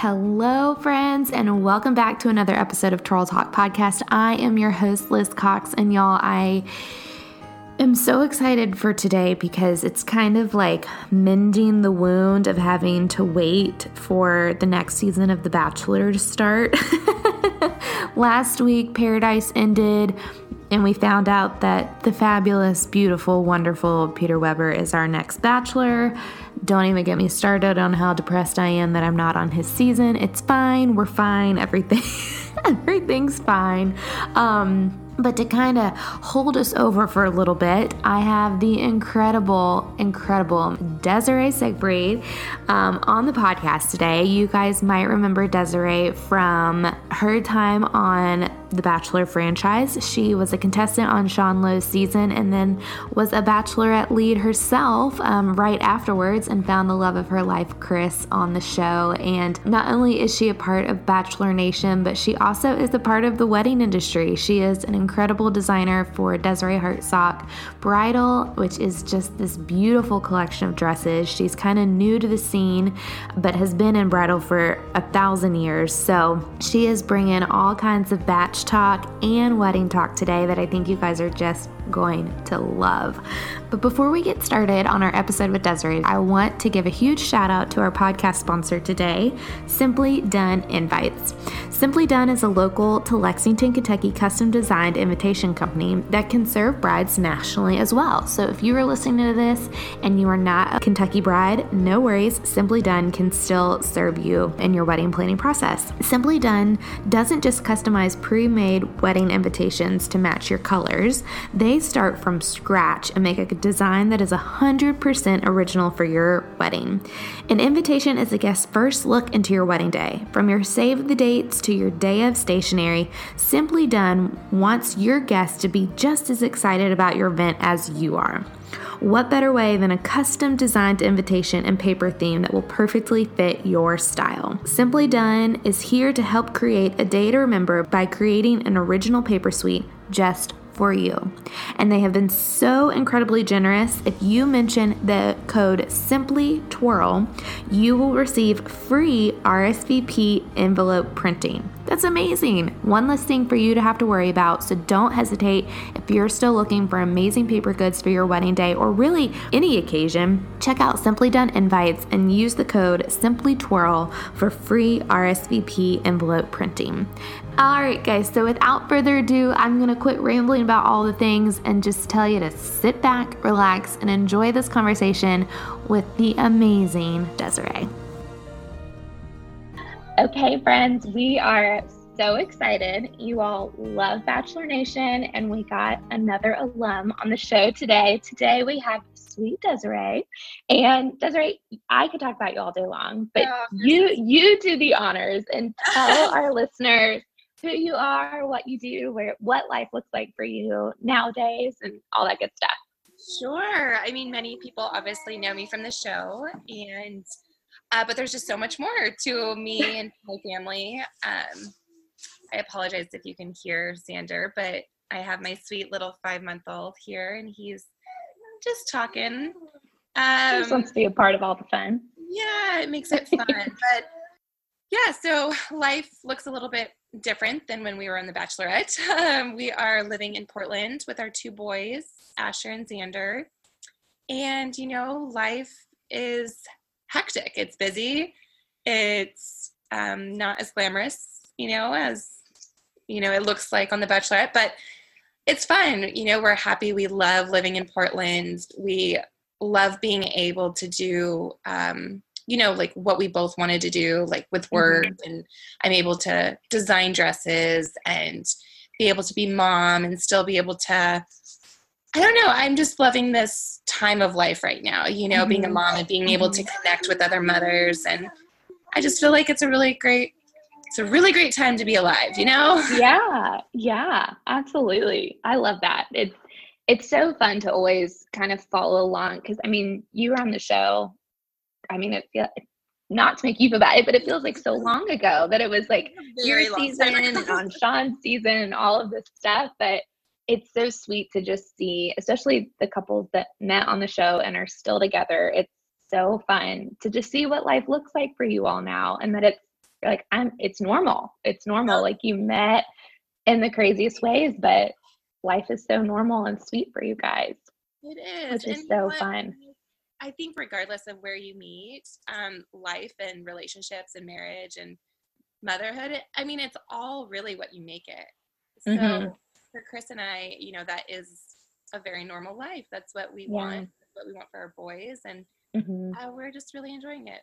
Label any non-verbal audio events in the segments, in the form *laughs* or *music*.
Hello, friends, and welcome back to another episode of Twirl Talk Podcast. I am your host, Liz Cox, and y'all, I am so excited for today because it's kind of like mending the wound of having to wait for the next season of The Bachelor to start. *laughs* Last week, Paradise ended, and we found out that the fabulous, beautiful, wonderful Peter Weber is our next Bachelor. Don't even get me started on how depressed I am that I'm not on his season. It's fine. We're fine. Everything *laughs* everything's fine. Um but to kind of hold us over for a little bit, I have the incredible, incredible Desiree Siegfried um, on the podcast today. You guys might remember Desiree from her time on the Bachelor franchise. She was a contestant on Sean Lowe's season and then was a Bachelorette lead herself um, right afterwards and found the love of her life, Chris, on the show. And not only is she a part of Bachelor Nation, but she also is a part of the wedding industry. She is an incredible designer for Desiree Hartsock Bridal, which is just this beautiful collection of dresses. She's kind of new to the scene, but has been in bridal for a thousand years. So she is bringing all kinds of batch talk and wedding talk today that I think you guys are just going to love. But before we get started on our episode with Desiree, I want to give a huge shout out to our podcast sponsor today, Simply Done Invites. Simply Done is a local to Lexington, Kentucky custom designed invitation company that can serve brides nationally as well. So if you are listening to this and you are not a Kentucky bride, no worries. Simply Done can still serve you in your wedding planning process. Simply Done doesn't just customize pre made wedding invitations to match your colors, they start from scratch and make a design that is 100% original for your wedding. An invitation is a guest's first look into your wedding day. From your save the dates to your day of stationery, Simply Done wants your guests to be just as excited about your event as you are. What better way than a custom designed invitation and paper theme that will perfectly fit your style? Simply Done is here to help create a day to remember by creating an original paper suite just for you. And they have been so incredibly generous. If you mention the code Simply Twirl, you will receive free RSVP envelope printing. That's amazing. One less thing for you to have to worry about. So don't hesitate if you're still looking for amazing paper goods for your wedding day or really any occasion. Check out Simply Done Invites and use the code Simply Twirl for free RSVP envelope printing. All right, guys, so without further ado, I'm going to quit rambling about all the things and just tell you to sit back, relax, and enjoy this conversation with the amazing Desiree. Okay, friends, we are so excited. You all love Bachelor Nation, and we got another alum on the show today. Today we have sweet Desiree. And Desiree, I could talk about you all day long, but oh, you you do the honors and tell *laughs* our listeners who you are, what you do, where what life looks like for you nowadays, and all that good stuff. Sure. I mean, many people obviously know me from the show, and uh, but there's just so much more to me and my family. Um, I apologize if you can hear Xander, but I have my sweet little five month old here, and he's just talking. Um, he just wants to be a part of all the fun. Yeah, it makes it *laughs* fun. but yeah, so life looks a little bit different than when we were on The Bachelorette. *laughs* Um, we are living in Portland with our two boys, Asher and Xander. And, you know, life is hectic. It's busy. It's um, not as glamorous, you know, as, you know, it looks like on The Bachelorette, but it's fun. You know, we're happy. We love living in Portland. We love being able to do um, you know like what we both wanted to do like with work mm-hmm. and i'm able to design dresses and be able to be mom and still be able to i don't know. I'm just loving this time of life right now you know being a mm-hmm. mom and being able to mm-hmm. connect with other mothers. And i just feel like it's a really great it's a really great time to be alive you know? *laughs* Yeah. Yeah. Absolutely. I love that. It's it's so fun to always kind of follow along because i mean you were on the show. I mean, it feels not to make you feel bad, but it feels like so long ago that it was like your season and on Sean's season and all of this stuff. But it's so sweet to just see, especially the couples that met on the show and are still together. It's so fun to just see what life looks like for you all now and that it's like i'm it's normal it's normal like you met in the craziest ways but life is so normal and sweet for you guys it is which is And so what- fun I think regardless of where you meet, um, life and relationships and marriage and motherhood, I mean, it's all really what you make it. So Mhm. For Chris and I, you know, that is a very normal life. That's what we Yeah. want. That's what we want for our boys, and Mhm. uh, we're just really enjoying it.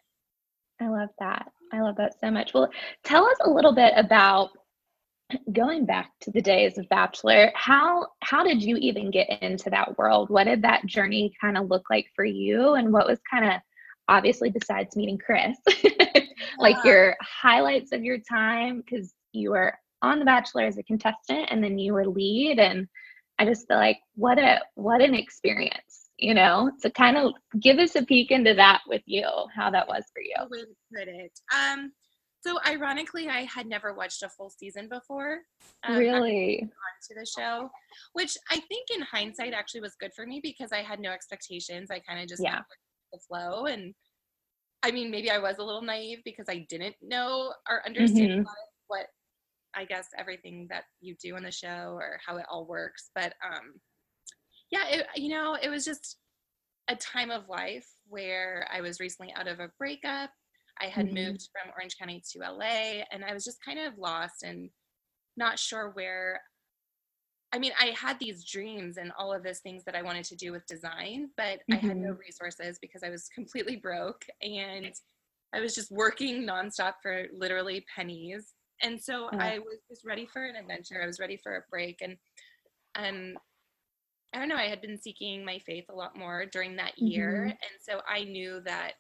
I love that. I love that so much. Well, tell us a little bit about going back to the days of Bachelor. How how did you even get into that world? What did that journey kind of look like for you? And what was kind of obviously besides meeting Chris, *laughs* like Yeah. your highlights of your time because you were on The Bachelor as a contestant and then you were lead and I just feel like what a what an experience, you know? So kind of give us a peek into that with you, how that was for you. The way to put it. Um, so ironically, I had never watched a full season before. Um, really? to the show, which I think in hindsight actually was good for me because I had no expectations. I kind of just Yeah. the flow. And I mean, maybe I was a little naive because I didn't know or understand Mhm. of what I guess everything that you do in the show or how it all works. But um, yeah, it, you know, it was just a time of life where I was recently out of a breakup. I had Mhm. moved from Orange County to LA and I was just kind of lost and not sure where I mean, I had these dreams and all of those things that I wanted to do with design, but I had no resources because I was completely broke and I was just working nonstop for literally pennies. And so Yeah. I was just ready for an adventure. I was ready for a break and um I don't know, I had been seeking my faith a lot more during that year. Mhm. And so I knew that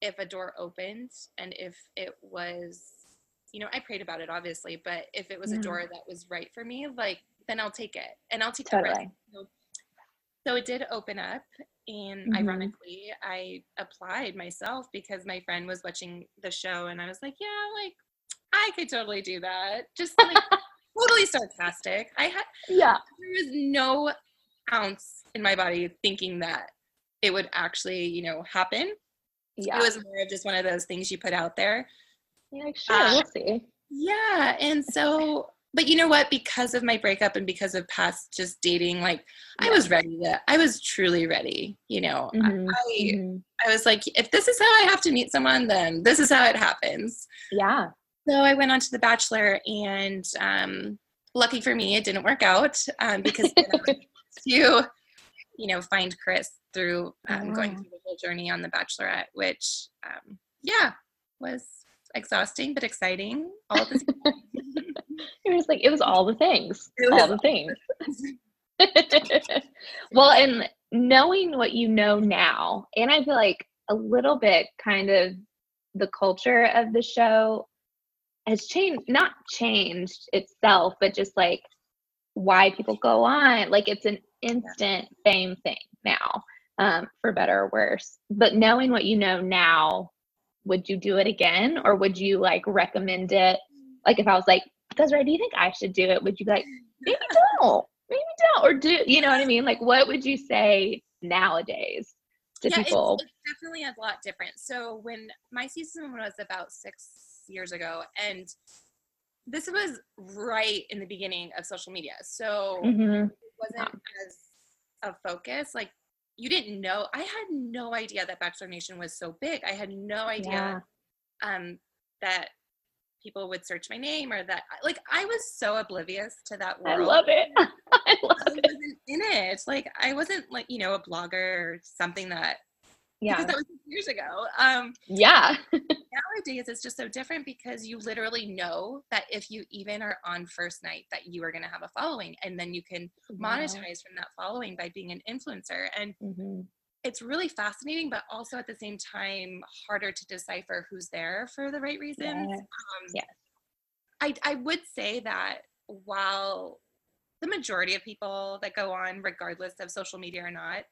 if a door opened and if it was you know, I prayed about it obviously, but if it was Yeah. a door that was right for me, like then I'll take it and I'll take. Totally. So, so it did open up and Mhm. ironically I applied myself because my friend was watching the show and I was like, yeah, like I could totally do that. Just like *laughs* totally sarcastic. I had Yeah. there was no ounce in my body thinking that it would actually, you know, happen. Yeah. It was more of just one of those things you put out there. You're like, sure, uh, we'll see. Yeah. And so, but you know what? Because of my breakup and because of past just dating, like I was ready to, I was truly ready. You know, I- Mhm. I, Mhm. I was like, if this is how I have to meet someone, then this is how it happens. Yeah. So I went on to The Bachelor, and um, lucky for me, it didn't work out um, because then I was *laughs* able to, you know, find Chris through um, going through the whole journey on The Bachelorette, which, um, yeah, was exhausting but exciting all the time. *laughs* You're like, it was all the things. *laughs* It all the things. well, and knowing what you know now, and I feel like a little bit kind of the culture of the show has changed, not changed itself, but just like why people go on. Like it's an instant fame thing now, um, for better or worse. But knowing what you know now, would you do it again or would you like recommend it? Like if I was like, Desiree, do you think I should do it? Would you be like, maybe don't, maybe don't, or do you know what I mean? Like, what would you say nowadays to yeah, it's, it's definitely a lot different. So when my season was about six years ago, and this was right in the beginning of social media, so Mhm. it wasn't as a focus. Like you didn't know. I had no idea that Bachelor Nation was so big. I had no idea um, that people would search my name or that like I was so oblivious to that world. I love it. *laughs* I love I it. wasn't in it. Like I wasn't like you know a blogger or something that Yeah. because that was years ago. Um, Yeah. *laughs* nowadays it's just so different because you literally know that if you even are on first night that you are going to have a following and then you can monetize from that following by being an influencer and Mhm. it's really fascinating but also at the same time harder to decipher who's there for the right reasons Yes. um, Yes. I, I would say that while the majority of people that go on regardless of social media or not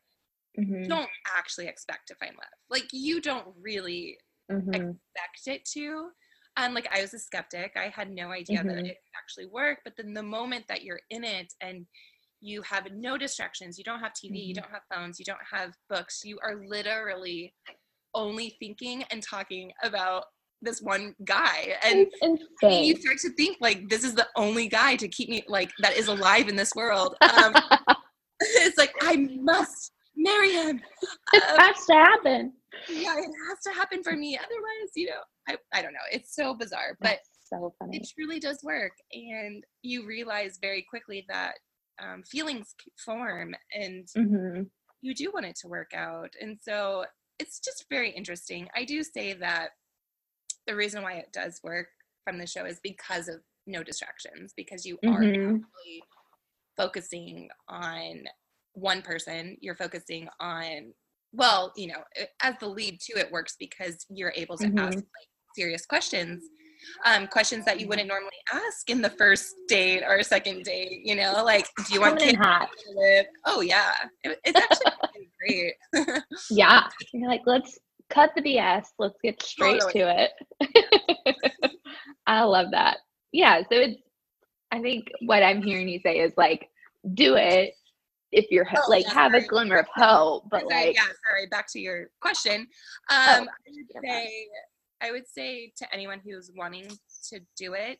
Mhm. don't actually expect to find love like you don't really Mhm. expect it to. And like I was a skeptic. I had no idea that Mhm. it actually work. But then the moment that you're in it and you have no distractions, you don't have TV, you Mhm. don't have phones, you don't have books, you are literally only thinking and talking about this one guy and you start to think like this is the only guy to keep me like that is alive in this world *laughs* um, *laughs* it's like i must marry him it um, has to happen. yeah it has to happen for me. Otherwise you know i, I don't know. It's so bizarre but so funny. it truly does work. And you realize very quickly that um, feelings form and mm-hmm. you do want it to work out. And so it's just very interesting. I do say that the reason why it does work from the show is because of no distractions because you mm-hmm. are focusing on one person you're focusing on well you know as the lead to it works because you're able to mm-hmm. ask like serious questions um, questions that you wouldn't normally ask in the first date or second date you know like do you want kids hot. to live oh yeah it, it's actually great *laughs* yeah you're like let's cut the BS. Let's get straight to it. *laughs* I love that. Yeah. So it's, I think what I'm hearing you say is like, do it if you're oh, like yeah, have sorry. a glimmer of hope, but like, yeah, sorry. Back to your question. Oh, um, oh, I would say, I would say to anyone who's wanting to do it,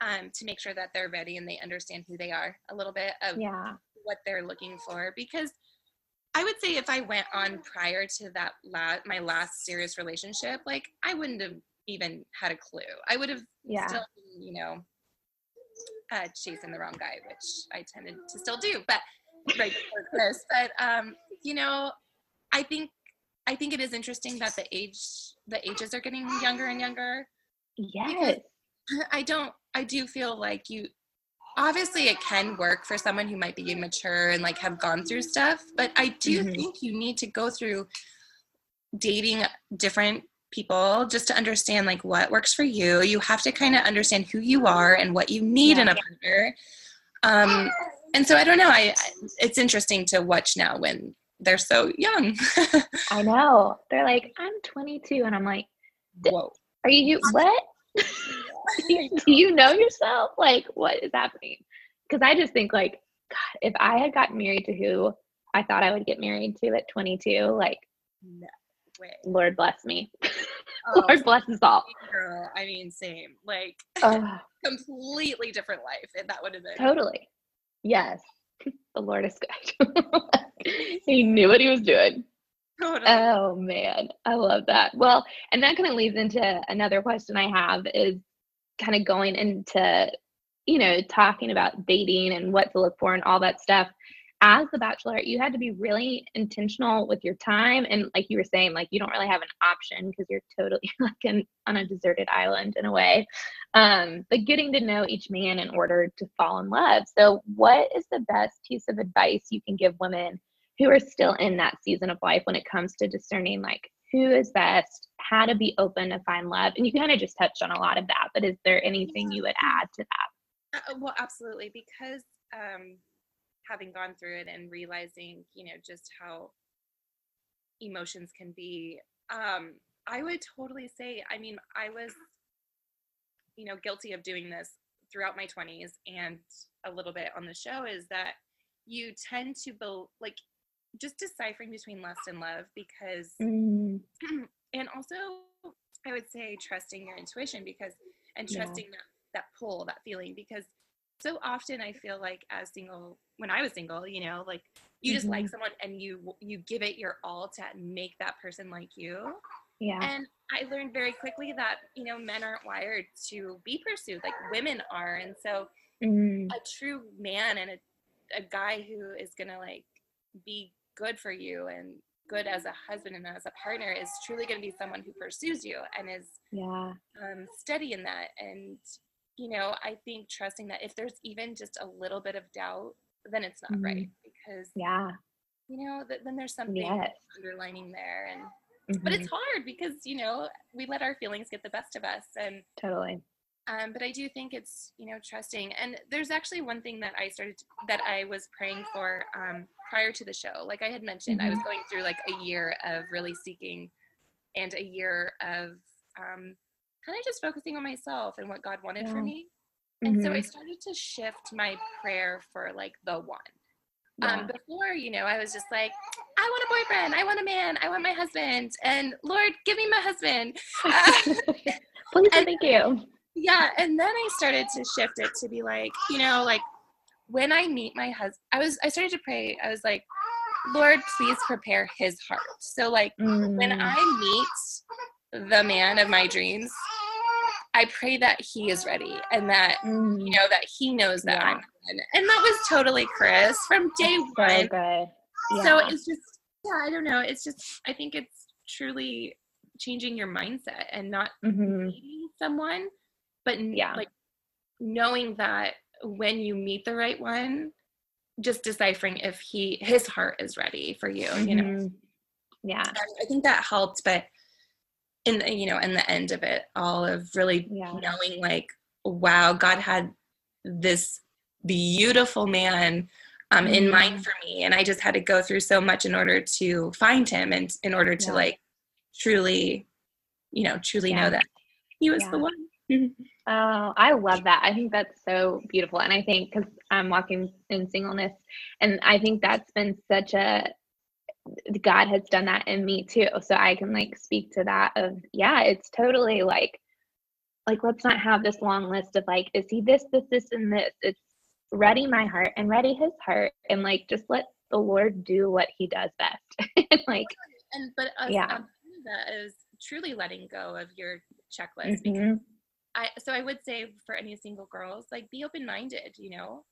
um, to make sure that they're ready and they understand who they are a little bit of yeah. what they're looking for because I would say if I went on prior to that last my last serious relationship, like I wouldn't have even had a clue. I would have yeah. still, you know, uh, chasing the wrong guy, which I tended to still do, but right this. But um, you know, I think I think it is interesting that the age the ages are getting younger and younger. Yes. I don't I do feel like you obviously it can work for someone who might be immature and like have gone through stuff but i do mm-hmm. think you need to go through dating different people just to understand like what works for you you have to kind of understand who you are and what you need yeah. in a partner um and so i don't know i it's interesting to watch now when they're so young *laughs* i know they're like i'm 22 and i'm like whoa are you *laughs* what *laughs* do you know yourself? Like, what is happening? Because I just think, like, God, if I had gotten married to who I thought I would get married to at 22, like, no way. Lord bless me. Oh, Lord bless us all. Girl, I mean, same. Like, completely different life. And that would have been totally. Yes, *laughs* the Lord is good. *laughs* he knew what he was doing. Totally. Oh man, I love that. Well, and that kind of leads into another question I have is kind of going into, you know, talking about dating and what to look for and all that stuff. As the bachelor, you had to be really intentional with your time. And like you were saying, like you don't really have an option because you're totally *laughs* like in, on a deserted island in a way. Um, but getting to know each man in order to fall in love. So, what is the best piece of advice you can give women who are still in that season of life when it comes to discerning like who is best, how to be open to find love. And you kind of just touched on a lot of that, but is there anything you would add to that? Uh, well, absolutely, because um, having gone through it and realizing, you know, just how emotions can be, um, I would totally say, I mean, I was, you know, guilty of doing this throughout my 20s and a little bit on the show is that you tend to build like just deciphering between lust and love because mm. *clears throat* and also i would say trusting your intuition because and trusting yeah. that that pull that feeling because so often i feel like as single when i was single you know like you just mm-hmm. like someone and you you give it your all to make that person like you. Yeah. And i learned very quickly that you know men aren't wired to be pursued like women are. And so mm. a true man and a, a guy who is gonna like be good for you and good as a husband and as a partner is truly going to be someone who pursues you and is yeah. um, steady in that. And you know i think trusting that if there's even just a little bit of doubt then it's not mm-hmm. right because yeah you know th- then there's something yes. underlining there and mm-hmm. but it's mm-hmm. hard because you know we let our feelings get the best of us and totally um, but I do think it's you know trusting. And there's actually one thing that I started to, that I was praying for um, prior to the show. Like I had mentioned, mm-hmm. I was mm-hmm. going through like a year of really seeking, and a year of um, kind of just focusing on myself and what God wanted yeah. for me. And mm-hmm. so I mm-hmm. started to shift my prayer for like the one. Um, yeah. Um, before, you know, I was just like, I want a boyfriend, I want a man, I want my husband, and Lord, give me my husband. Uh, *laughs* Please and, thank you. Yeah. And then I started to shift it to be like, you know, like when I meet my husband, I was, I started to pray. I was like, Lord, please prepare his heart. So, like, mm. when I meet the man of my dreams, I pray that he is ready and that, mm. you know, that he knows that yeah. I'm in. And that was totally Chris from day That's one. So good. Yeah. So it's just, yeah, I don't know. It's just, I think it's truly changing your mindset and not mm-hmm. meeting someone, but yeah. like knowing that when you meet the right one, just deciphering if he his heart is ready for you mm-hmm. you know mm-hmm. yeah i think that helped but in the you know in the end of it all of really yeah. knowing like wow god had this beautiful man um, mm-hmm. in mind mm-hmm. for me and i just had to go through so much in order to find him and in order to yeah. like truly you know truly yeah. know that he was the one Oh, I love that. I think that's so beautiful. And I think because I'm walking in singleness, and I think that's been such a God has done that in me too. So I can like speak to that of, yeah, it's totally like, like, let's not have this long list of like, is he this, this, this, and this? It's ready my heart and ready his heart. And like, just let the Lord do what he does best. *laughs* And like, and, but us, yeah. Um, that is truly letting go of your checklist mm-hmm. because I so I would say for any single girls, like be open minded, you know.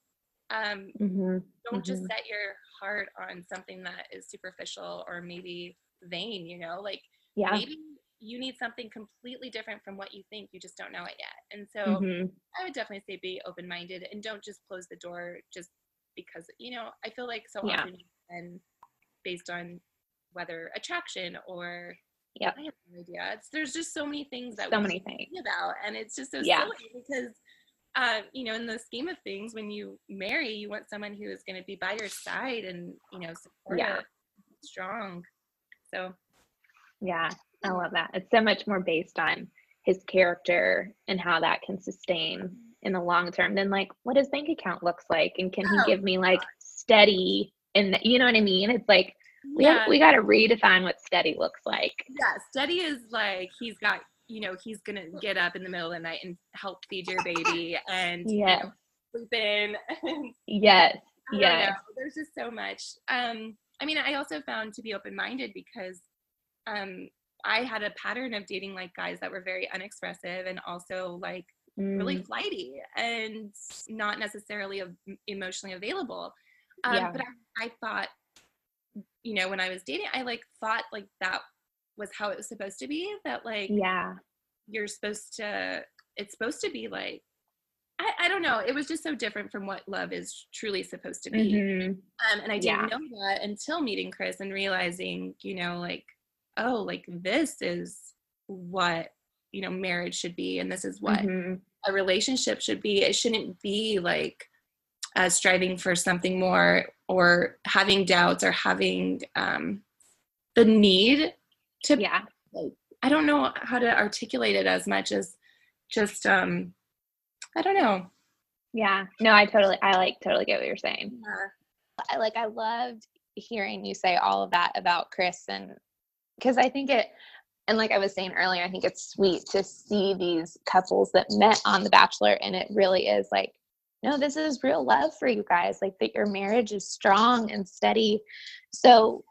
Um, mm-hmm. Don't mm-hmm. just set your heart on something that is superficial or maybe vain, you know. Like yeah. maybe you need something completely different from what you think. You just don't know it yet. And so mm-hmm. I would definitely say be open minded and don't just close the door just because you know I feel like so yeah. often and based on whether attraction or yeah, I have no idea. It's, there's just so many things that so many things about, and it's just so yeah. silly because, uh, you know, in the scheme of things, when you marry, you want someone who is going to be by your side and you know supportive, yeah. strong. So, yeah, I love that. It's so much more based on his character and how that can sustain in the long term than like what his bank account looks like and can he oh, give me like steady and you know what I mean? It's like we yeah. have, we got to redefine what steady looks like. Yeah, steady is like he's got you know he's gonna get up in the middle of the night and help feed your baby and yeah you know, sleep in. *laughs* yes, yes. There's just so much. Um, I mean, I also found to be open minded because um, I had a pattern of dating like guys that were very unexpressive and also like mm. really flighty and not necessarily emotionally available. Um, yeah. But I, I thought you know, when I was dating, I like thought like that was how it was supposed to be. That like, yeah, you're supposed to, it's supposed to be like, I, I don't know. It was just so different from what love is truly supposed to be. Mm-hmm. Um, and I didn't yeah. know that until meeting Chris and realizing, you know, like, oh, like this is what, you know, marriage should be. And this is what mm-hmm. a relationship should be. It shouldn't be like, uh, striving for something more or having doubts or having um, the need to yeah i don't know how to articulate it as much as just um i don't know yeah no i totally i like totally get what you're saying yeah. i like i loved hearing you say all of that about chris and because i think it and like i was saying earlier i think it's sweet to see these couples that met on the bachelor and it really is like no, this is real love for you guys, like that your marriage is strong and steady. So,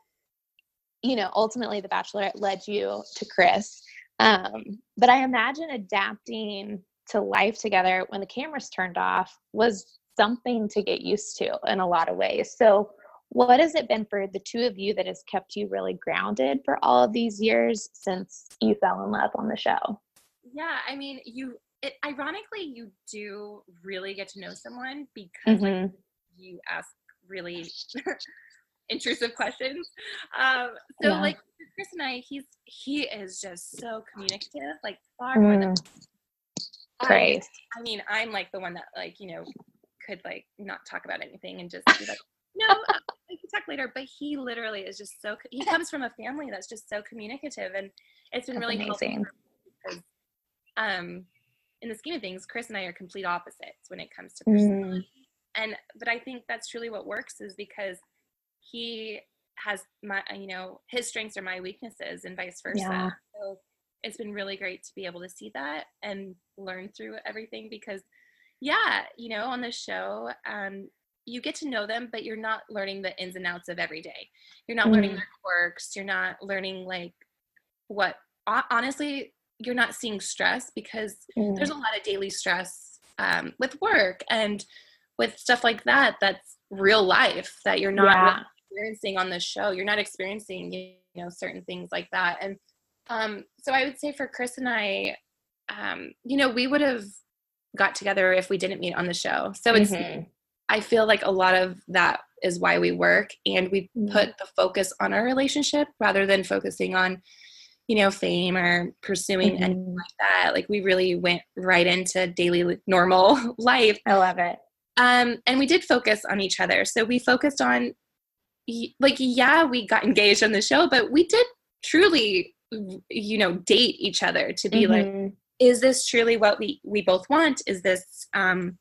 you know, ultimately the bachelorette led you to Chris. Um, but I imagine adapting to life together when the cameras turned off was something to get used to in a lot of ways. So, what has it been for the two of you that has kept you really grounded for all of these years since you fell in love on the show? Yeah, I mean, you it ironically you do really get to know someone because mm-hmm. like, you ask really *laughs* intrusive questions. Um, so yeah. like Chris and I, he's he is just so communicative, like far more than Great. I, I mean, I'm like the one that like you know could like not talk about anything and just be like, no, uh, *laughs* we can talk later. But he literally is just so. He comes from a family that's just so communicative, and it's been that's really amazing. because um in the scheme of things, Chris and I are complete opposites when it comes to personality. Mm. And but I think that's truly what works is because he has my you know his strengths are my weaknesses and vice versa. Yeah. So it's been really great to be able to see that and learn through everything because yeah you know on the show um you get to know them but you're not learning the ins and outs of every day you're not mm. learning their quirks you're not learning like what honestly you're not seeing stress because mm. there's a lot of daily stress um, with work and with stuff like that that's real life that you're not yeah. really experiencing on the show you're not experiencing you know certain things like that and um, so i would say for chris and i um, you know we would have got together if we didn't meet on the show so it's mm-hmm. i feel like a lot of that is why we work and we mm-hmm. put the focus on our relationship rather than focusing on you know fame or pursuing mm-hmm. anything like that like we really went right into daily normal *laughs* life i love it um and we did focus on each other. So we focused on like yeah we got engaged on the show but we did truly you know date each other to be mm-hmm. like is this truly what we we both want? Is this um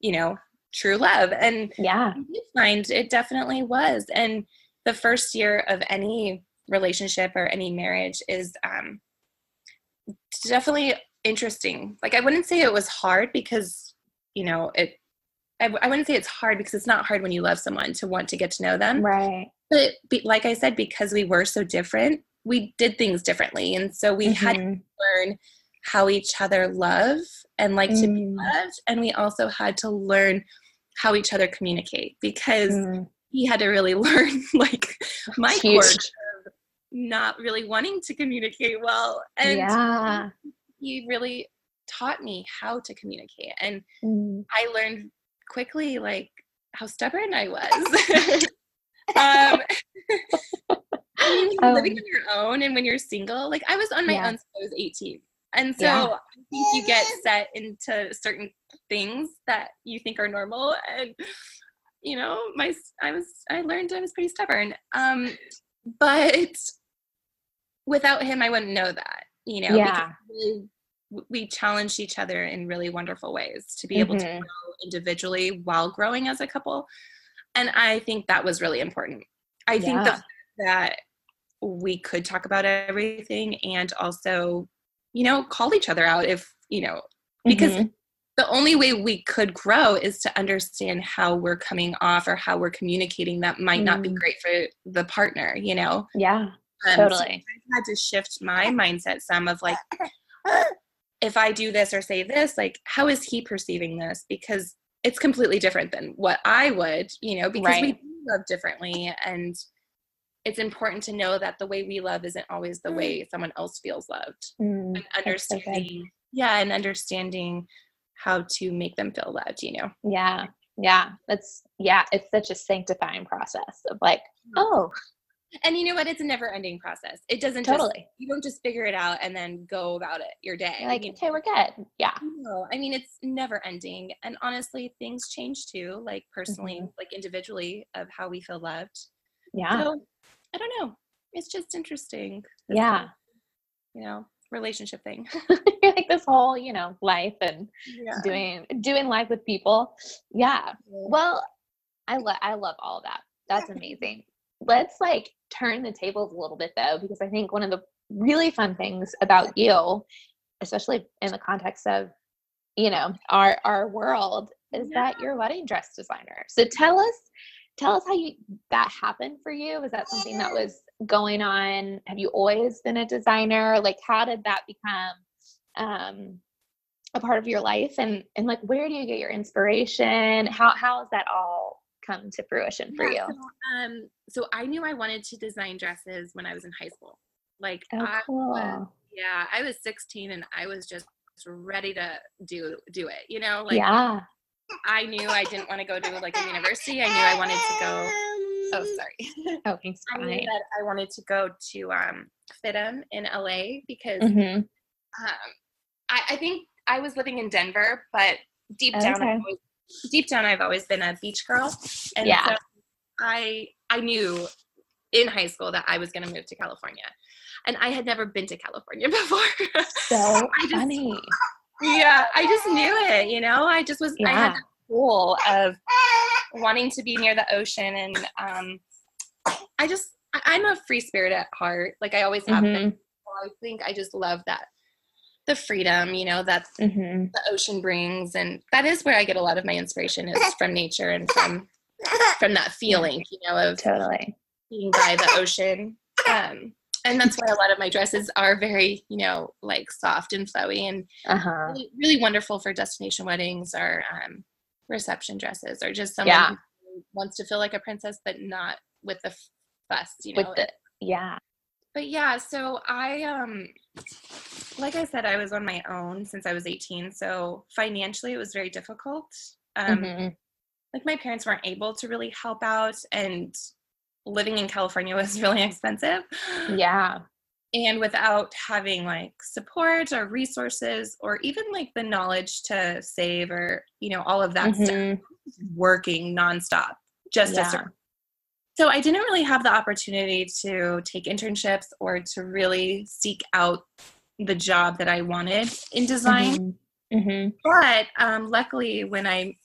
you know true love? And yeah. we find it definitely was. And the first year of any relationship or any marriage is um definitely interesting. Like i wouldn't say it was hard because you know it I, I wouldn't say it's hard because it's not hard when you love someone to want to get to know them. Right. But be, like I said, because we were so different, we did things differently. And so we mm-hmm. had to mm-hmm. learn how each other love and like mm. to be mm. loved. And we also had to learn how each other communicate because mm. he had to really *laughs* learn like my quirk of not really wanting to communicate well. And yeah. he really taught me how to communicate. And mm. I learned quickly like how stubborn I was. *laughs* *laughs* um, um, living on your own and when you're single, like I was on my yeah. own since I was 18. And so yeah. I think you get set into certain things that you think are normal. And, you know, my, I was, I learned I was pretty stubborn. Um, but without him, I wouldn't know that, you know, yeah. we, we challenged each other in really wonderful ways to be able mm-hmm. to grow individually while growing as a couple. And I think that was really important. I yeah. think the, that we could talk about everything and also, you know, call each other out if, you know, because mm-hmm. the only way we could grow is to understand how we're coming off or how we're communicating that might mm. not be mm. great for the partner, you know? Yeah. Um, totally. So I had to shift my mindset some of like, if I do this or say this, like, how is he perceiving this? Because it's completely different than what I would, you know, because right. we love differently. And it's important to know that the way we love isn't always the way mm. someone else feels loved. Mm, and understanding, so yeah, and understanding how to make them feel loved, you know? Yeah. Yeah. That's, yeah, it's such a sanctifying process of like, mm. oh, and you know what? It's a never ending process. It doesn't totally. Just, you don't just figure it out and then go about it your day. like, okay, we're good. Yeah. No, I mean, it's never ending. And honestly, things change too, like personally, mm-hmm. like individually, of how we feel loved. Yeah. So, I don't know. It's just interesting. Yeah. You know, relationship thing. *laughs* like this whole, you know, life and yeah. doing doing life with people. Yeah. Well, I love I love all of that. That's amazing let's like turn the tables a little bit though, because I think one of the really fun things about you, especially in the context of, you know, our our world, is yeah. that you're a wedding dress designer. So tell us, tell us how you that happened for you. Was that something that was going on? Have you always been a designer? Like how did that become um a part of your life and and like where do you get your inspiration how how is that all come to fruition for yeah, you? So, um, so I knew I wanted to design dresses when I was in high school. Like, oh, I cool. was, yeah, I was 16 and I was just ready to do do it. You know, like yeah. I knew I didn't want to go to like a university. I knew I wanted to go. Oh, sorry. *laughs* Oh, thanks. I knew that I wanted to go to um, FIDM in LA because mm-hmm. um, I, I, think I was living in Denver, but deep down okay. I was deep down I've always been a beach girl. And yeah. so I I knew in high school that I was gonna move to California. And I had never been to California *laughs* before. So I just, funny. Yeah, I just knew it, you know. I just was yeah. I had the goal of wanting to be near the ocean and um I just I'm a free spirit at heart. Like I always have mm-hmm. been. I think I just love that the freedom, you know, that mm-hmm. the ocean brings, and that is where I get a lot of my inspiration is from nature and from from that feeling, you know, of totally being by the ocean. Um, and that's why a lot of my dresses are very, you know, like soft and flowy and uh-huh. really, really, wonderful for destination weddings or um, reception dresses or just someone yeah. who wants to feel like a princess but not with the fuss, you know. With the, yeah. But yeah, so I um like I said, I was on my own since I was 18. So financially it was very difficult. Um mm-hmm. like my parents weren't able to really help out and living in California *laughs* was really expensive. Yeah. And without having like support or resources or even like the knowledge to save or, you know, all of that mm-hmm. stuff, working nonstop just yeah. to So I didn't really have the opportunity to take internships or to really seek out the job that I wanted in design. Mm-hmm. Mm-hmm. But um, luckily, when I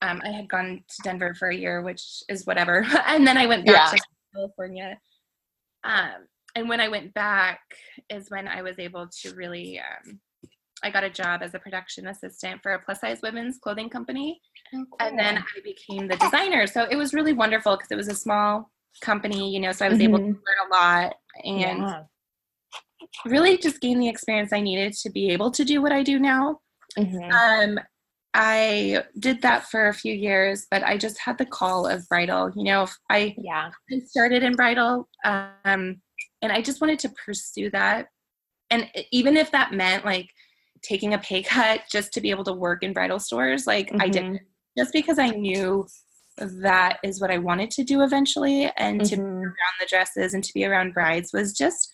um, I had gone to Denver for a year, which is whatever. *laughs* and then I went back yeah. to California. Um, and when I went back is when I was able to really, um, I got a job as a production assistant for a plus size women's clothing company. Oh, cool. And then I became the designer. So it was really wonderful because it was a small company, you know, so I was mm-hmm. able to mm-hmm. learn a lot and yeah. really just gain the experience I needed to be able to do what I do now. Mm-hmm. Um, I did that for a few years, but I just had the call of bridal. You know, I yeah I started in bridal, um, and I just wanted to pursue that. And even if that meant like taking a pay cut just to be able to work in bridal stores, like mm-hmm. I did, mm-hmm. just because I knew that is what I wanted to do eventually, and mm-hmm. to be mm-hmm. around the dresses and to be around brides was just.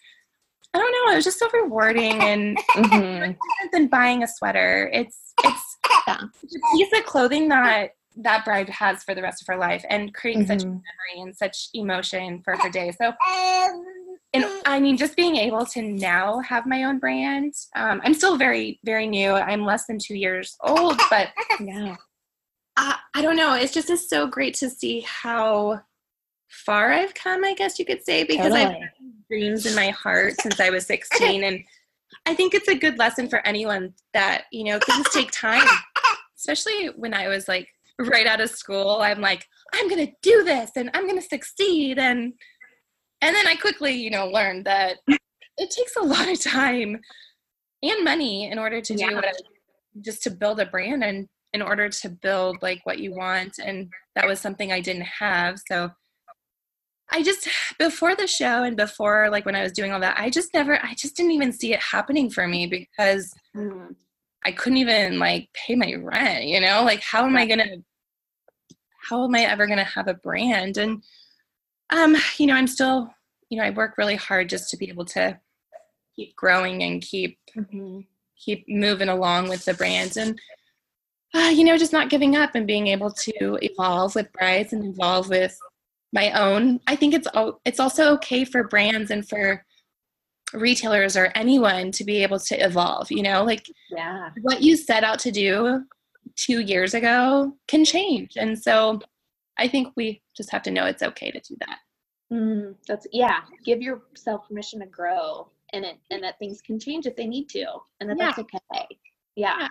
I don't know. It was just so rewarding and mm-hmm. *laughs* different than buying a sweater. It's it's yeah. a piece of clothing that that bride has for the rest of her life and creating mm-hmm. such memory and such emotion for her *laughs* day. So, and *gasps* I mean, just being able to now have my own brand. Um, I'm still very, very new. I'm less than two years old, *laughs* but yeah, I, I don't know. It's just it's so great to see how far I've come. I guess you could say because totally. I've had dreams in my heart since I was *laughs* 16 and I think it's a good lesson for anyone that, you know, things take time, *laughs* especially when I was like right out of school. I'm like, I'm going to do this and I'm going to succeed. And, and then I quickly, you know, learned that it takes a lot of time and money in order to do what I, just to build a brand and in order to build like what you want. And that was something I didn't have. So I just before the show and before like when I was doing all that, I just never I just didn't even see it happening for me because mm. I couldn't even like pay my rent, you know? Like how am I going to how am I ever going to have a brand? And um, you know, I'm still, you know, I work really hard just to be able to keep growing and keep mm-hmm. keep moving along with the brand and uh, you know, just not giving up and being able to evolve with brides and evolve with my own. I think it's it's also okay for brands and for retailers or anyone to be able to evolve, you know, like yeah. what you set out to do 2 years ago can change. And so I think we just have to know it's okay to do that. Mm, that's yeah, give yourself permission to grow and it and that things can change if they need to and that yeah. that's okay. Yeah. yeah.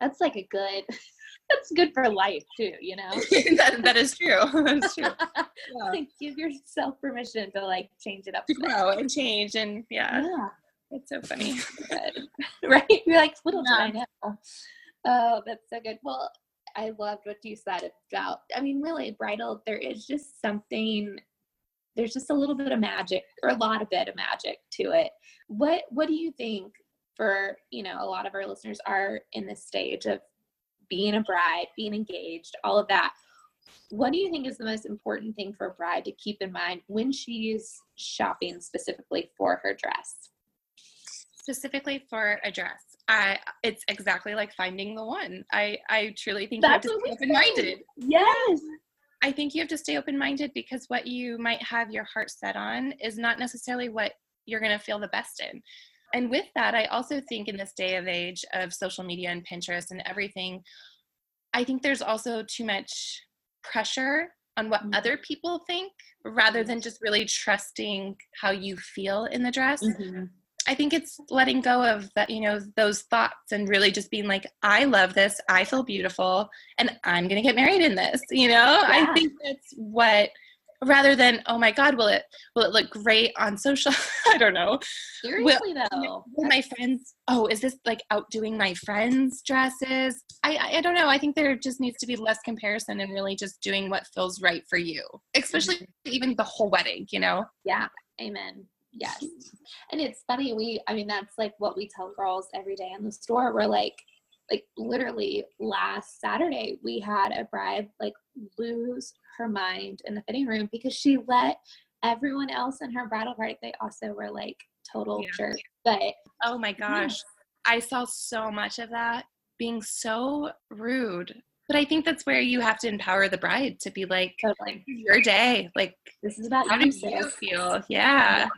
That's like a good *laughs* that's good for life too, you know. *laughs* that, that is true. *laughs* That's true. Yeah. like give yourself permission to like change it up. To grow and change and yeah. Yeah. It's so funny. right? You're like, little yeah. do I know. Oh, that's so good. Well, I loved what you said about I mean, really, bridal, there is just something there's just a little bit of magic or a lot of bit of magic to it. What what do you think for, you know, a lot of our listeners are in this stage of being a bride, being engaged, all of that. What do you think is the most important thing for a bride to keep in mind when she's shopping specifically for her dress? Specifically for a dress, I it's exactly like finding the one. I I truly think That's you have to stay open minded. Yes. I think you have to stay open minded because what you might have your heart set on is not necessarily what you're going to feel the best in. And with that, I also think in this day of age of social media and Pinterest and everything, I think there's also too much pressure on what mm-hmm. other people think rather than just really trusting how you feel in the dress. Mm-hmm. I think it's letting go of that, you know, those thoughts and really just being like, I love this, I feel beautiful, and I'm gonna get married in this. *laughs* You know, yeah. I think that's what rather than oh my god will it will it look great on social? *laughs* I don't know. Seriously will, though. will my friends oh is this like outdoing my friends dresses? I, I don't know. I think there just needs to be less comparison and really just doing what feels right for you especially mm-hmm. even the whole wedding you know? Yeah. Amen yes and it's funny we i mean that's like what we tell girls every day in the store we're like like literally last Saturday, we had a bride like lose her mind in the fitting room because she let everyone else in her bridal party, they also were like total yeah. jerks. But oh my gosh, yeah. I saw so much of that being so rude. But I think that's where you have to empower the bride to be like, totally. your day. Like, this is about how do you feel? Yeah. Yeah.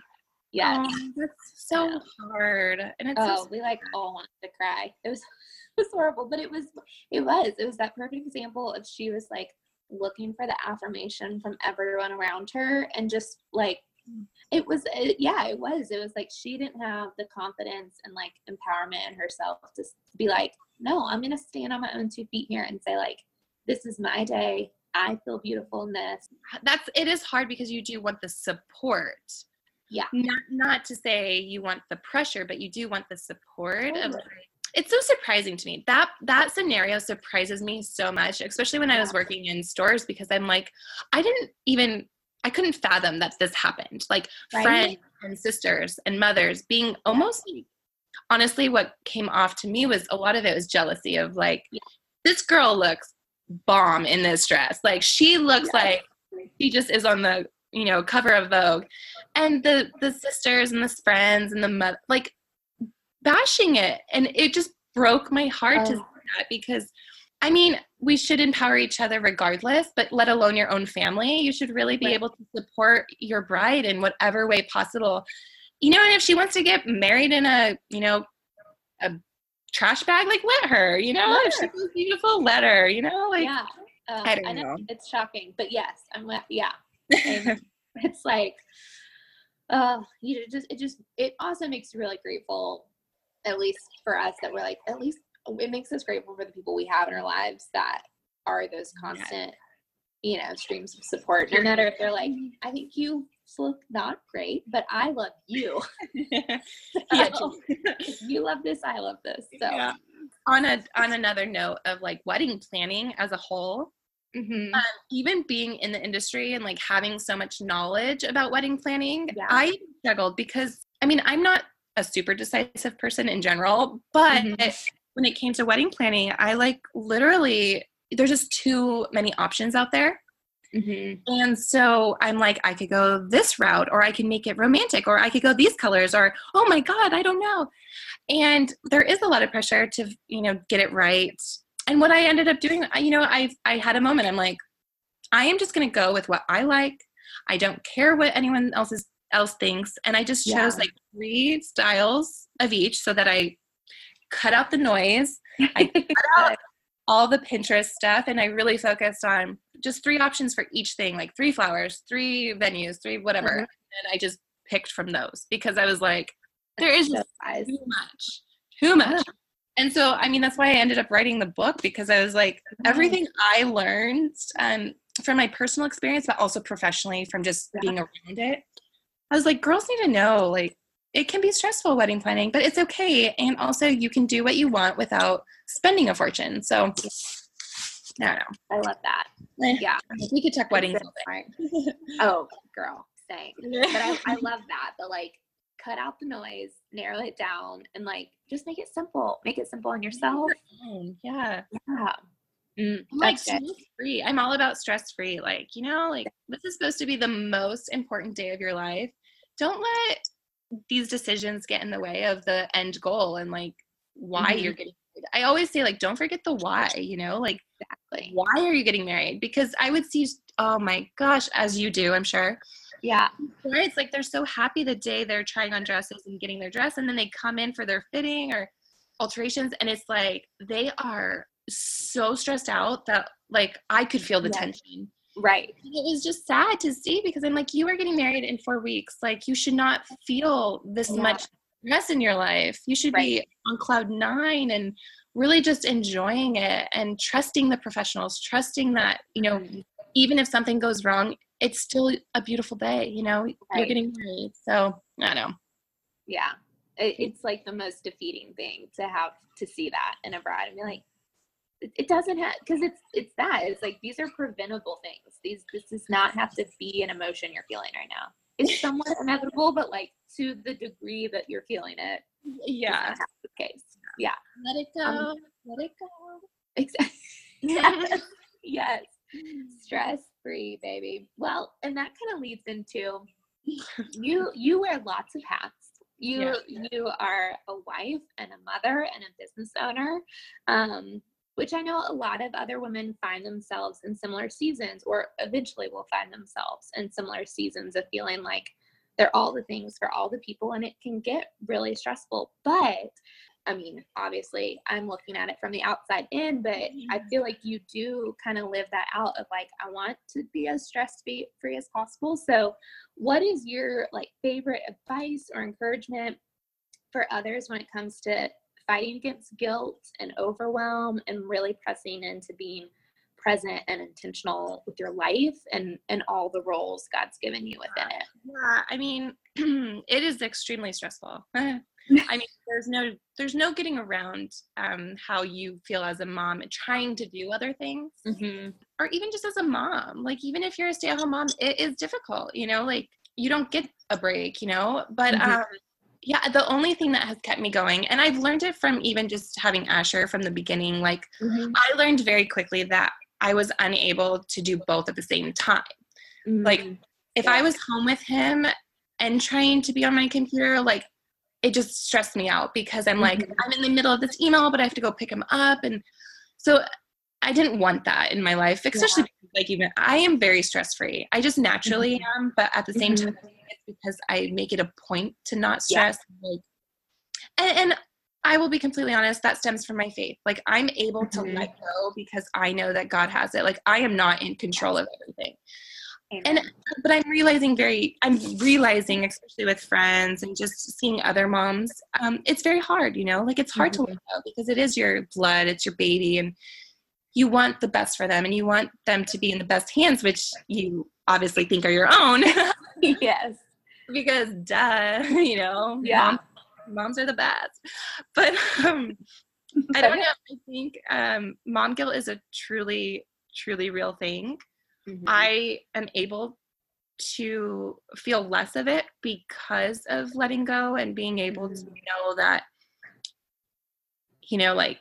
Oh, that's so yeah. hard. And it's oh, so we like all wanted to cry. It was *laughs* was horrible, but it was it was it was that perfect example of she was like looking for the affirmation from everyone around her and just like mm. it was it, yeah it was it was like she didn't have the confidence and like empowerment in herself to be like no i'm gonna stand on my own two feet here and say like this is my day i feel beautiful in this that's it is hard because you do want the support yeah. Not not to say you want the pressure but you do want the support totally. of it's so surprising to me. That that scenario surprises me so much especially when i was working in stores because i'm like i didn't even i couldn't fathom that this happened. Like right? friends and sisters and mothers being almost honestly what came off to me was a lot of it was jealousy of like this girl looks bomb in this dress. Like she looks like she just is on the you know cover of vogue and the the sisters and the friends and the mother like bashing it. And it just broke my heart oh. to see that because I mean, we should empower each other regardless, but let alone your own family. You should really be right. able to support your bride in whatever way possible. You know, and if she wants to get married in a, you know, a trash bag, like let her, you know, let if beautiful, let her, you know, like yeah. Um, I don't I know. know. It's shocking, but yes, I'm yeah. *laughs* it's like, uh, you just it just it also makes you really grateful at least for us that we're like at least it makes us grateful for the people we have in our lives that are those constant you know streams of support. No matter if they're like i think you look not great but i love you. *laughs* *laughs* Yeah, you love this i love this. So yeah. on a on another note of like wedding planning as a whole Mm-hmm. Um, even being in the industry and like having so much knowledge about wedding planning, yeah. I struggled because I mean, I'm not a super decisive person in general, but mm-hmm. when it came to wedding planning, I like literally there's just too many options out there. Mm-hmm. And so I'm like, I could go this route, or I can make it romantic, or I could go these colors, or oh my God, I don't know. And there is a lot of pressure to, you know, get it right. And what I ended up doing, you know, I I had a moment. I'm like, I am just going to go with what I like. I don't care what anyone else is else thinks. And I just chose yeah. like three styles of each so that I cut out the noise. I *laughs* cut out all the Pinterest stuff and I really focused on just three options for each thing, like three flowers, three venues, three whatever. Mm-hmm. And I just picked from those because I was like, there is just too much, too much. And so, I mean, that's why I ended up writing the book because I was like, mm-hmm. everything I learned um, from my personal experience, but also professionally from just yeah. being around it, I was like, girls need to know, like, it can be stressful wedding planning, but it's okay. And also, you can do what you want without spending a fortune. So, I don't know. I love that. Yeah. We could talk weddings. *laughs* oh, girl, same. But I, I *laughs* love that. But like, cut out the noise, narrow it down, and like, just make it simple. Make it simple on yourself. Yeah. Yeah. Mm, like stress free. I'm all about stress free. Like, you know, like this is supposed to be the most important day of your life. Don't let these decisions get in the way of the end goal and like why mm-hmm. you're getting married. I always say, like, don't forget the why, you know, like exactly. why are you getting married? Because I would see, oh my gosh, as you do, I'm sure. Yeah. It's like they're so happy the day they're trying on dresses and getting their dress, and then they come in for their fitting or alterations, and it's like they are so stressed out that like I could feel the yeah. tension. Right. it was just sad to see because I'm like, you are getting married in four weeks. Like you should not feel this yeah. much stress in your life. You should right. be on cloud nine and really just enjoying it and trusting the professionals, trusting that, you know, mm-hmm. even if something goes wrong, it's still a beautiful day, you know, right. you're getting married. So I know. Yeah. It's like the most defeating thing to have to see that in a bride and be like, it doesn't have because it's it's that it's like these are preventable things these this does not have to be an emotion you're feeling right now it's *laughs* somewhat inevitable but like to the degree that you're feeling it yeah the case yeah let it go um, let it go exactly yes. *laughs* *laughs* yes stress free baby. Well and that kind of leads into you you wear lots of hats. You you are a wife and a mother and a business owner um which I know a lot of other women find themselves in similar seasons or eventually will find themselves in similar seasons of feeling like they're all the things for all the people and it can get really stressful. But I mean, obviously, I'm looking at it from the outside in, but I feel like you do kind of live that out of like, I want to be as stress free as possible. So, what is your like favorite advice or encouragement for others when it comes to fighting against guilt and overwhelm and really pressing into being present and intentional with your life and and all the roles God's given you within it. Yeah, I mean, *clears throat* it is extremely stressful. *laughs* I mean, there's no there's no getting around um, how you feel as a mom and trying to do other things, mm-hmm. or even just as a mom. Like even if you're a stay-at-home mom, it is difficult. You know, like you don't get a break. You know, but mm-hmm. um, yeah the only thing that has kept me going and i've learned it from even just having asher from the beginning like mm-hmm. i learned very quickly that i was unable to do both at the same time mm-hmm. like if yeah. i was home with him and trying to be on my computer like it just stressed me out because i'm like mm-hmm. i'm in the middle of this email but i have to go pick him up and so i didn't want that in my life especially yeah. like even i am very stress free i just naturally mm-hmm. am but at the same mm-hmm. time it's because I make it a point to not stress. Yeah. Like, and, and, I will be completely honest, that stems from my faith. Like I'm able to mm-hmm. let go because I know that God has it. Like I am not in control of everything. Amen. And but I'm realizing very I'm realizing, especially with friends and just seeing other moms, um, it's very hard, you know, like it's hard mm-hmm. to let go because it is your blood, it's your baby, and you want the best for them and you want them to be in the best hands, which you obviously think are your own. *laughs* yes because duh, *laughs* you know, yeah, moms, moms are the best. But um, I don't *laughs* know. I think um, mom guilt is a truly, truly real thing. Mm-hmm. I am able to feel less of it because of letting go and being able mm-hmm. to know that, you know, like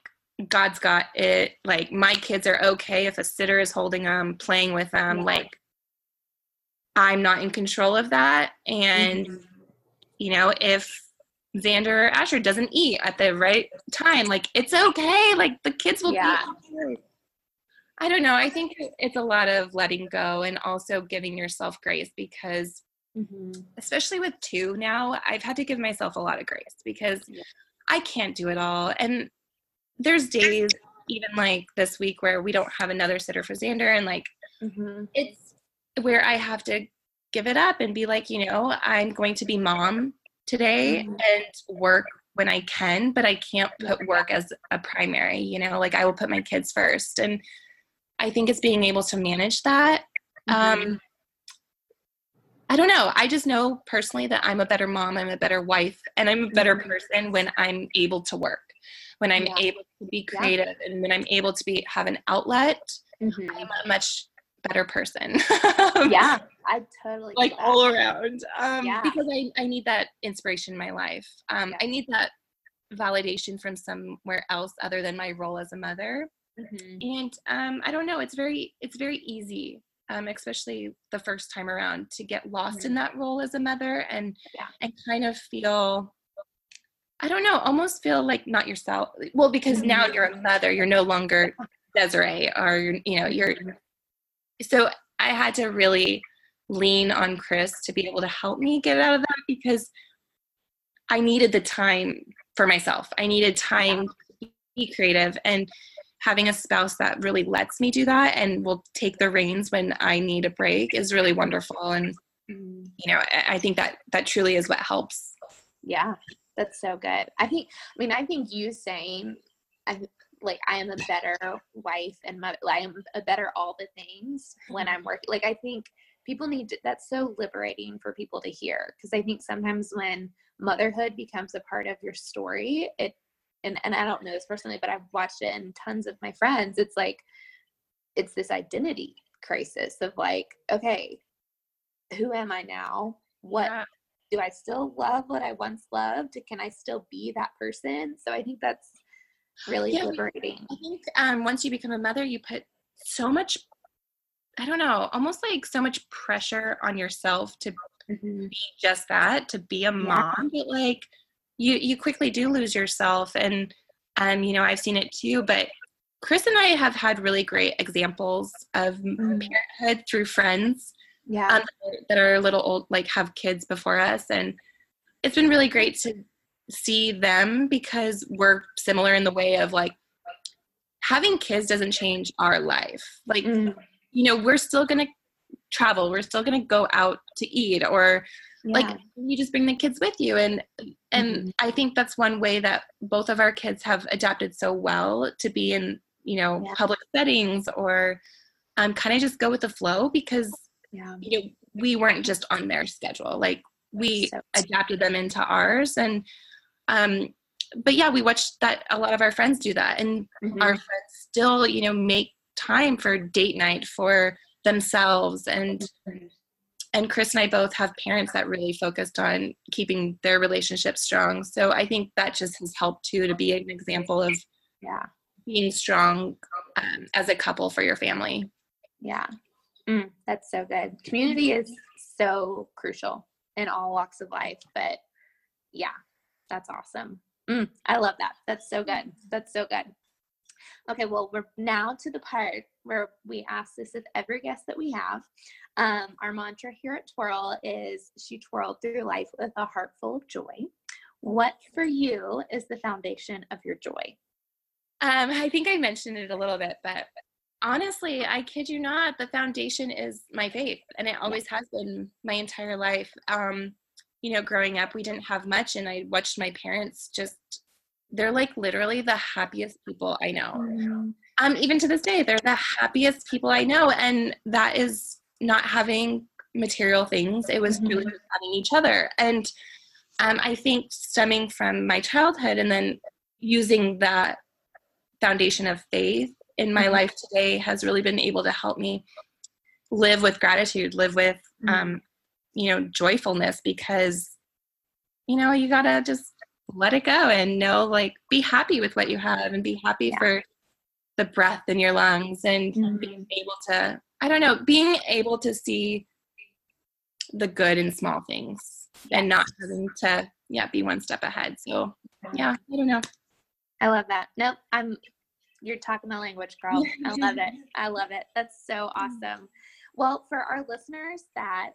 God's got it. Like my kids are okay if a sitter is holding them, playing with them. Like I'm not in control of that. And, mm-hmm. you know, if Xander or Asher doesn't eat at the right time, like it's okay. Like the kids will yeah. be I don't know. I think it's a lot of letting go and also giving yourself grace because, mm-hmm. especially with two now, I've had to give myself a lot of grace because yeah. I can't do it all. And there's days, even like this week, where we don't have another sitter for Xander, and like mm-hmm. it's where I have to give it up and be like, you know, I'm going to be mom today mm-hmm. and work when I can, but I can't put work as a primary, you know, like I will put my kids first. And I think it's being able to manage that. Mm-hmm. Um, I don't know. I just know personally that I'm a better mom, I'm a better wife, and I'm a better mm-hmm. person when I'm able to work, when I'm yeah. able to be creative, yeah. and when I'm able to be have an outlet. Mm-hmm. I'm a much better person. *laughs* yeah, I totally like all around. Um, yeah. because I, I need that inspiration in my life. Um, yeah. I need that validation from somewhere else other than my role as a mother. Mm-hmm. And um, I don't know, it's very it's very easy, um, especially the first time around, to get lost mm-hmm. in that role as a mother and yeah. and kind of feel I don't know, almost feel like not yourself. Well, because mm-hmm. now you're a mother, you're no longer *laughs* Desiree, or you know, you're so I had to really lean on Chris to be able to help me get out of that because I needed the time for myself. I needed time to be creative and having a spouse that really lets me do that and will take the reins when I need a break is really wonderful and mm. you know I think that that truly is what helps yeah that's so good. I think. I mean, I think you saying, I like I am a better wife and mother. I am a better all the things when I'm working. Like I think people need to. That's so liberating for people to hear because I think sometimes when motherhood becomes a part of your story, it and and I don't know this personally, but I've watched it in tons of my friends. It's like it's this identity crisis of like, okay, who am I now? What yeah. do I still love what I once loved? Can I still be that person? So I think that's really yeah, liberating. I think um, once you become a mother, you put so much, I don't know, almost like so much pressure on yourself to mm-hmm. be just that, to be a mom. Yeah. But like you, you quickly do lose yourself. And, um, you know, I've seen it too, but Chris and I have had really great examples of mm-hmm. parenthood through friends. Yeah. Um, that are a little old, like have kids before us. And it's been really great to see them because we're similar in the way of like having kids doesn't change our life. Like, mm. you know, we're still going to travel, we're still going to go out to eat or yeah. like you just bring the kids with you and and mm-hmm. I think that's one way that both of our kids have adapted so well to be in, you know, yeah. public settings or um kind of just go with the flow because yeah. you know, we weren't just on their schedule. Like we so adapted them into ours and um, but yeah, we watched that a lot of our friends do that, and mm-hmm. our friends still, you know, make time for date night for themselves and mm-hmm. And Chris and I both have parents that really focused on keeping their relationship strong. So I think that just has helped too to be an example of yeah being strong um, as a couple for your family. Yeah, mm, that's so good. Community is so crucial in all walks of life, but yeah, that's awesome. Mm, I love that. That's so good. That's so good. Okay, well, we're now to the part where we ask this of every guest that we have. Um, our mantra here at Twirl is she twirled through life with a heart full of joy. What for you is the foundation of your joy? Um, I think I mentioned it a little bit, but honestly, I kid you not, the foundation is my faith, and it always has been my entire life. Um, you know, growing up, we didn't have much, and I watched my parents just, they're like literally the happiest people I know. Mm-hmm. Um, even to this day, they're the happiest people I know. And that is not having material things, it was mm-hmm. really just having each other. And um, I think stemming from my childhood and then using that foundation of faith in my mm-hmm. life today has really been able to help me live with gratitude, live with mm-hmm. um, you know joyfulness because you know you gotta just let it go and know like be happy with what you have and be happy yeah. for the breath in your lungs and mm-hmm. being able to i don't know being able to see the good in small things and not having to yeah be one step ahead. So yeah i don't know. I love that. Nope i'm you're talking my language girl. I love it. *laughs* I love it. That's so mm. awesome. Well for our listeners that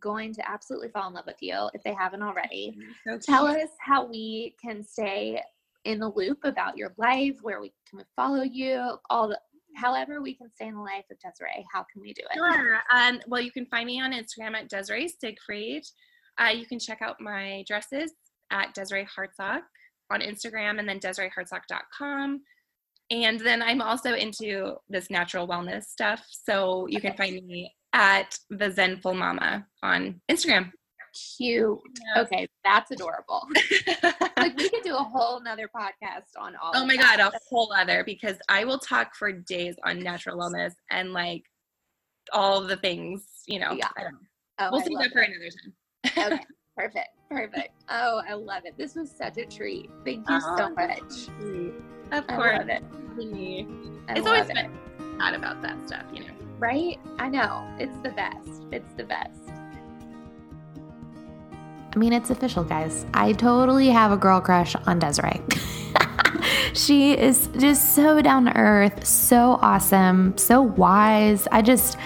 going to absolutely fall in love with you if they haven't already. So Tell us how we can stay in the loop about your life, where we can follow you, all the however we can stay in the life of Desiree. How can we do it? Sure. Um, well, you can find me on Instagram at Desiree Siegfried. Uh, you can check out my dresses at Desiree Hartsock on Instagram and then DesireeHartsock.com. And then I'm also into this natural wellness stuff. So you can find me at the Zenful Mama on Instagram. Cute. Yeah. Okay, that's adorable. *laughs* like we could do a whole nother podcast on all. Oh my god, a whole other because I will talk for days on natural wellness and like all the things. You know. Yeah. Oh, we'll see that for another time. okay. *laughs* Perfect. Perfect. Oh, I love it. This was such a treat. Thank you oh, so much. Of course. I love it. It's always been sad about that stuff, you know right? I know. It's the best. It's the best. I mean, it's official, guys. I totally have a girl crush on Desiree. *laughs* she is just so down to earth, so awesome, so wise. I just,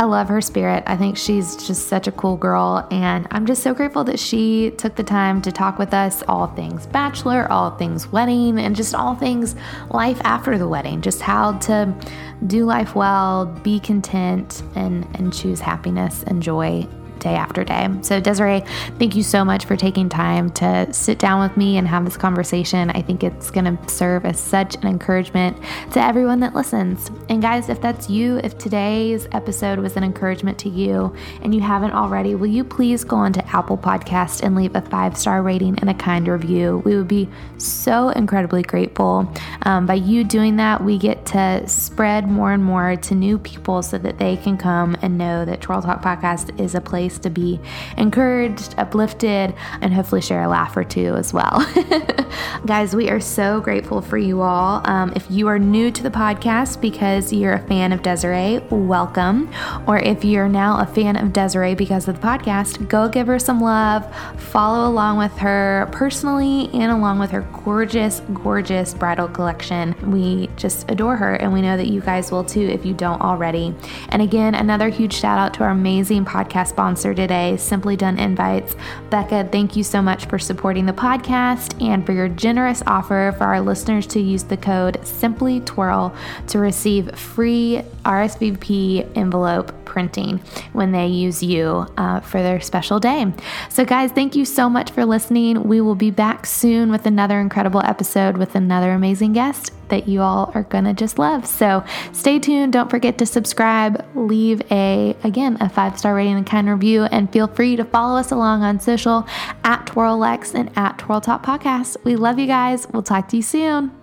I love her spirit. I think she's just such a cool girl. And I'm just so grateful that she took the time to talk with us all things bachelor, all things wedding, and just all things life after the wedding. Just how to do life well, be content, and, and choose happiness and joy day after day. So, Desiree, thank you so much for taking time to sit down with me and have this conversation. I think it's going to serve as such an encouragement to everyone that listens. And, guys, if that's you, if today's episode was an encouragement to you and you haven't already, will you please go onto Apple Podcast and leave a five star rating and a kind review? We would be so incredibly grateful. Um, by you doing that, we get to spread more and more to new people so that they can come and know that Twirl Talk Podcast is a place to be encouraged, uplifted, and hopefully share a laugh or two as well. *laughs* Guys, we are so grateful for you all. Um, if you are new to the podcast because you're a fan of Desiree, welcome. Or if you're now a fan of Desiree because of the podcast, go give her some love, follow along with her personally and along with her gorgeous, gorgeous bridal collection. We just adore her, and we know that you guys will too if you don't already. And again, another huge shout out to our amazing podcast sponsor today, Simply Done Invites. Becca, thank you so much for supporting the podcast and for your generous offer for our listeners to use the code Simply Twirl to receive free RSVP envelope printing when they use you uh, for their special day. So, guys, thank you so much for listening. We will be back soon with another incredible episode with another amazing guest that you all are to just love. So, stay tuned. Don't forget to subscribe, leave a, again, a five star rating and kind review, and feel free to follow us along on social at TwirlLex and at Twirl Talk Podcast. We love you guys. We'll talk to you soon.